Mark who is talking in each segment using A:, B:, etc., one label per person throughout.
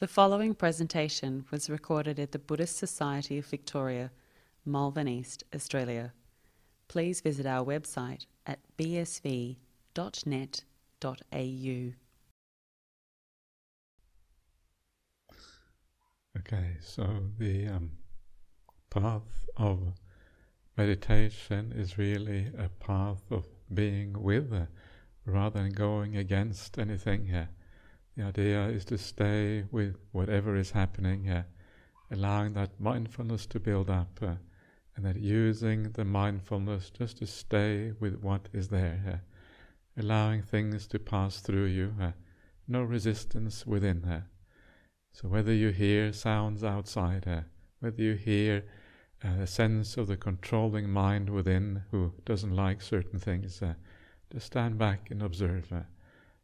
A: The following presentation was recorded at the Buddhist Society of Victoria, Malvern East, Australia. Please visit our website at bsv.net.au.
B: Okay, so the um, path of meditation is really a path of being with uh, rather than going against anything here. The idea is to stay with whatever is happening here, allowing that mindfulness to build up, uh, and that using the mindfulness just to stay with what is there here, allowing things to pass through you, uh, no resistance within her. So whether you hear sounds outside her, whether you hear uh, a sense of the controlling mind within who doesn't like certain things, uh, just stand back and observe. Uh,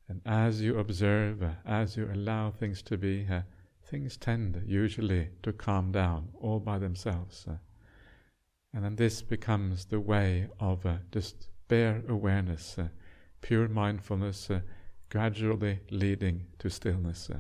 B: and as you observe, as you allow things to be, uh, things tend usually to calm down all by themselves. Uh. and then this becomes the way of uh, just bare awareness, pure mindfulness, gradually leading to stillness.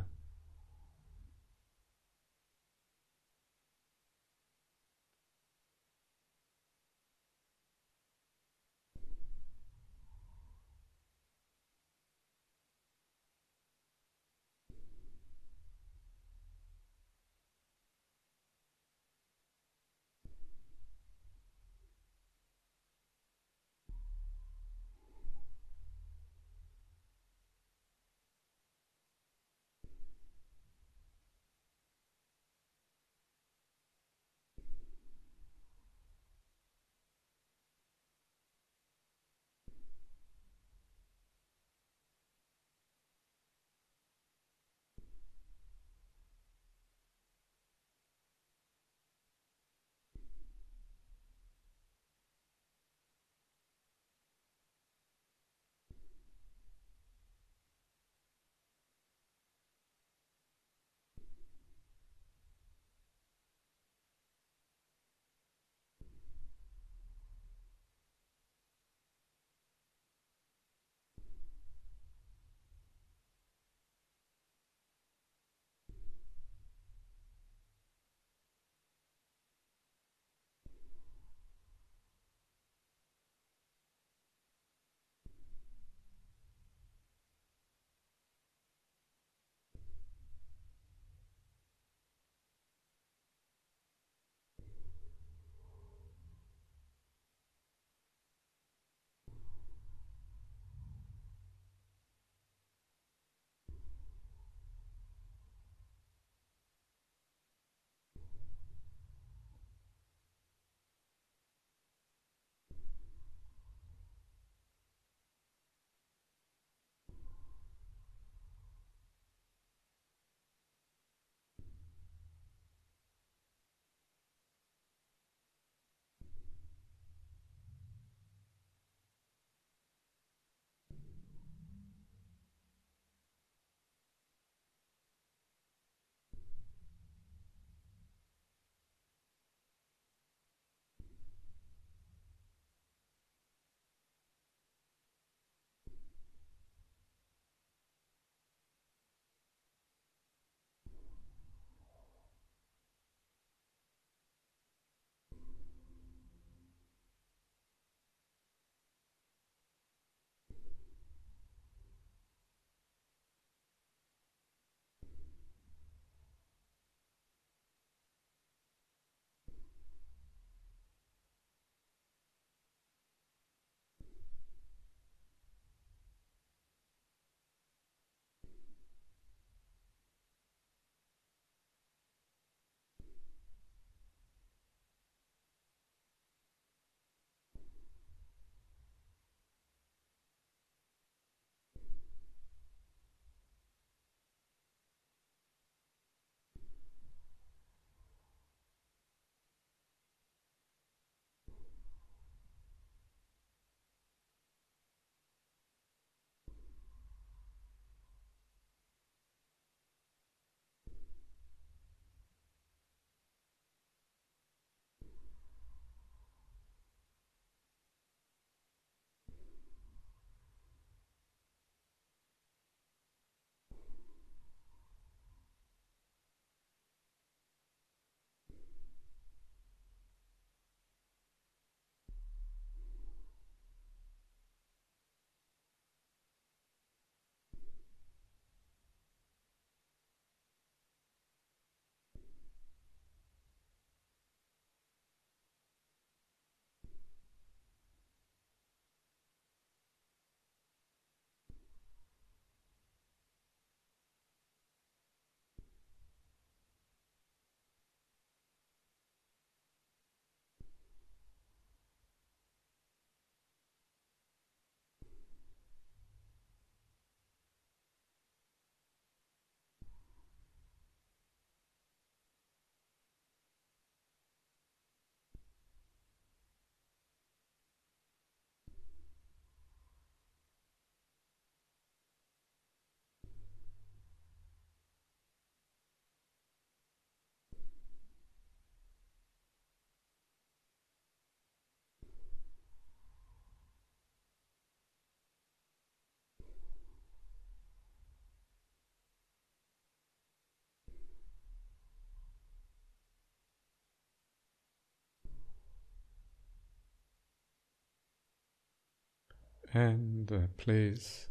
B: And uh, please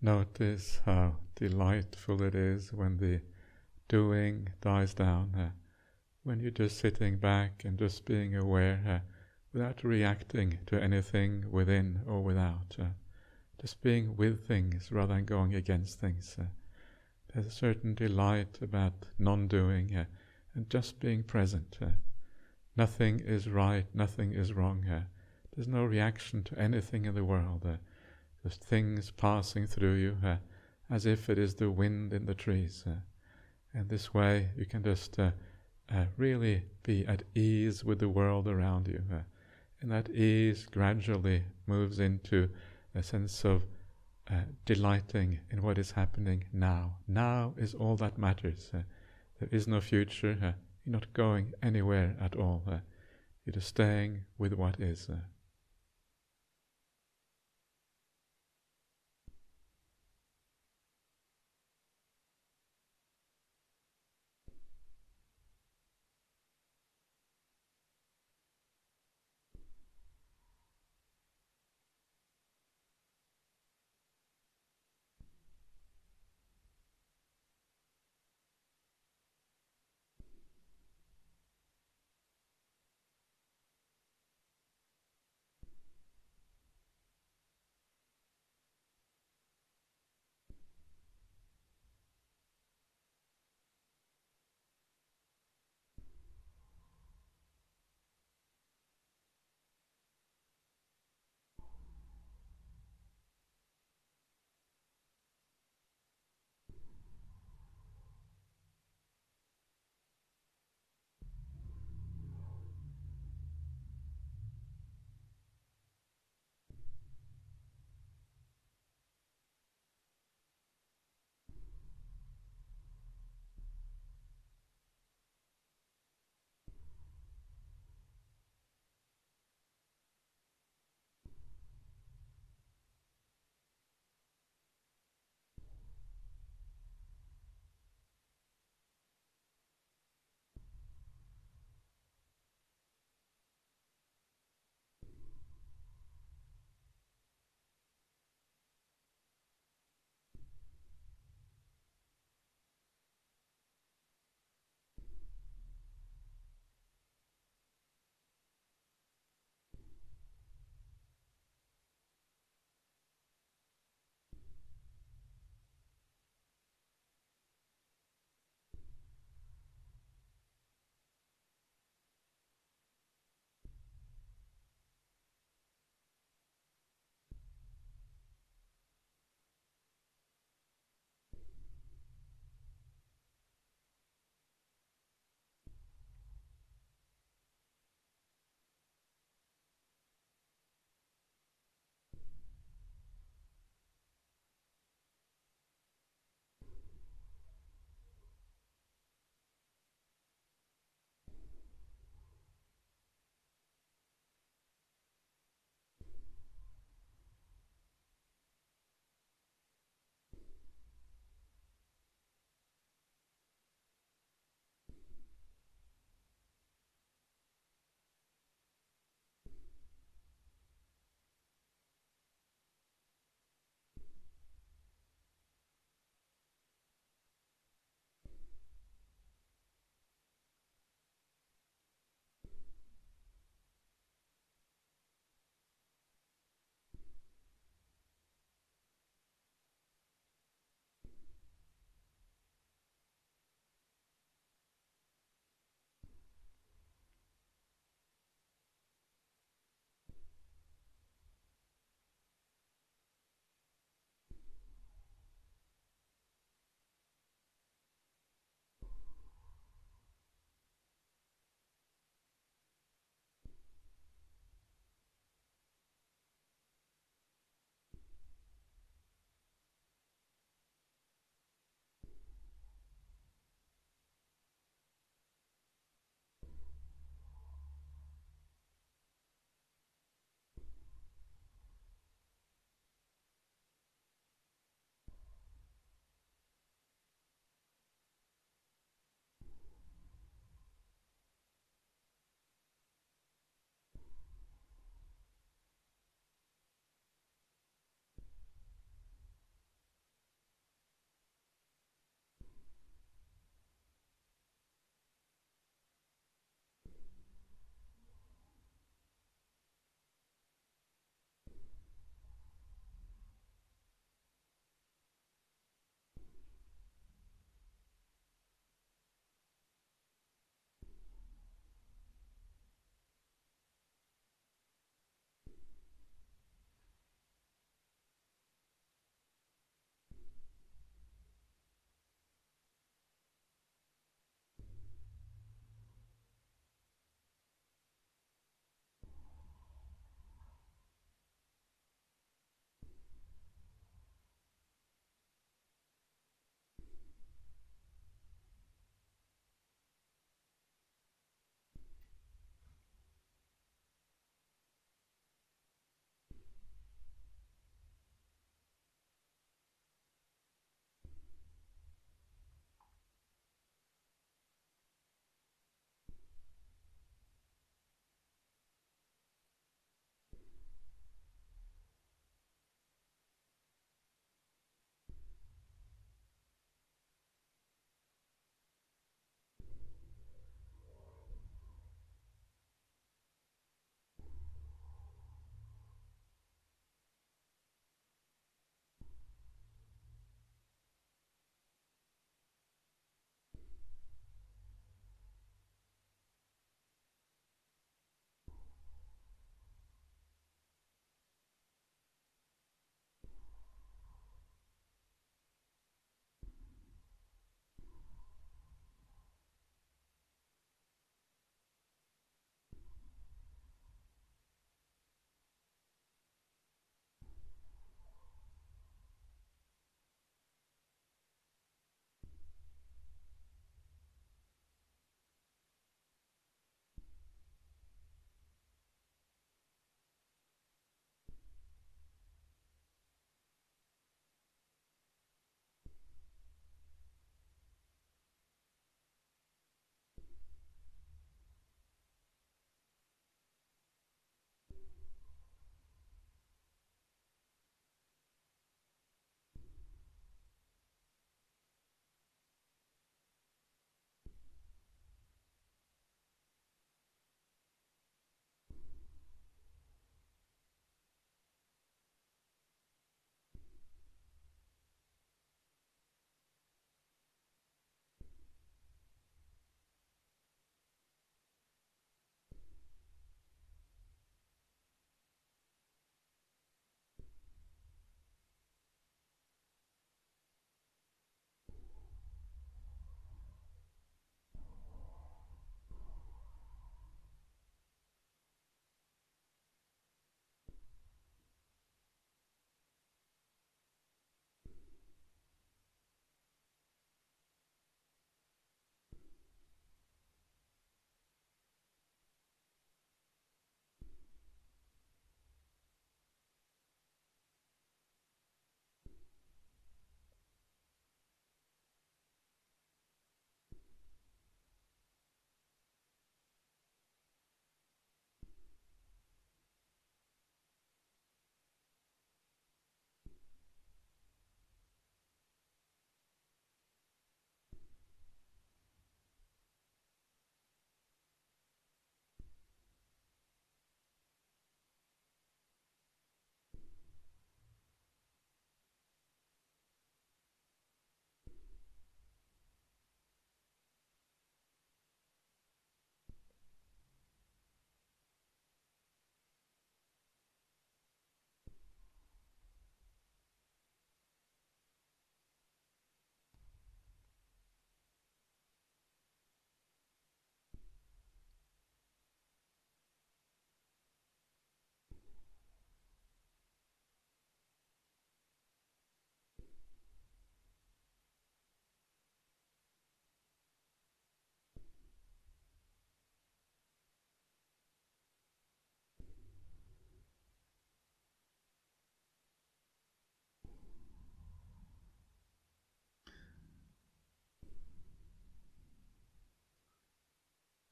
B: notice how delightful it is when the doing dies down, uh, when you're just sitting back and just being aware uh, without reacting to anything within or without, uh, just being with things rather than going against things. Uh, there's a certain delight about non doing uh, and just being present. Nothing is right, nothing is wrong. There's no reaction to anything in the world. just things passing through you as if it is the wind in the trees. And this way you can just uh, uh, really be at ease with the world around you. Uh, and that ease gradually moves into a sense of uh, delighting in what is happening now. Now is all that matters. Uh, there is no future. Uh, you're not going anywhere at all. you're just staying with what is.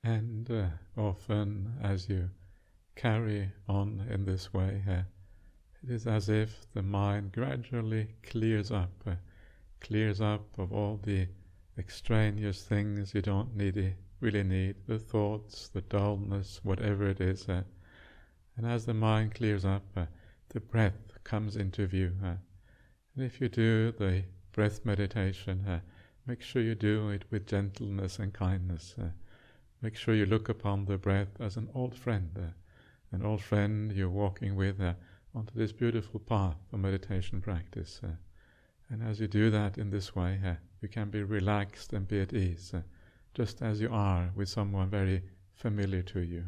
B: And uh, often, as you carry on in this way, uh, it is as if the mind gradually clears up, uh, clears up of all the extraneous things you don't need, really need, the thoughts, the dullness, whatever it is. Uh, and as the mind clears up, uh, the breath comes into view. Uh, and if you do the breath meditation, make sure you do it with gentleness and kindness. Uh, make sure you look upon the breath as an old friend, uh, an old friend you're walking with uh, onto this beautiful path of meditation practice. Uh, and as you do that in this way, uh, you can be relaxed and be at ease, just as you are with someone very familiar to you.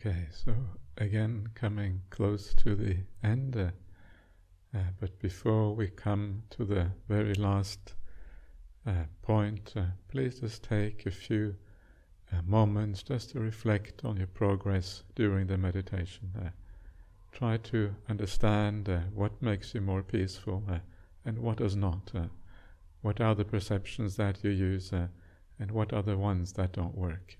B: Okay, so again, coming close to the end, uh, uh, but before we come to the very last uh, point, uh, please just take a few uh, moments just to reflect on your progress during the meditation. Uh, try to understand what makes you more peaceful and what does not. what are the perceptions that you use and what are the ones that don't work.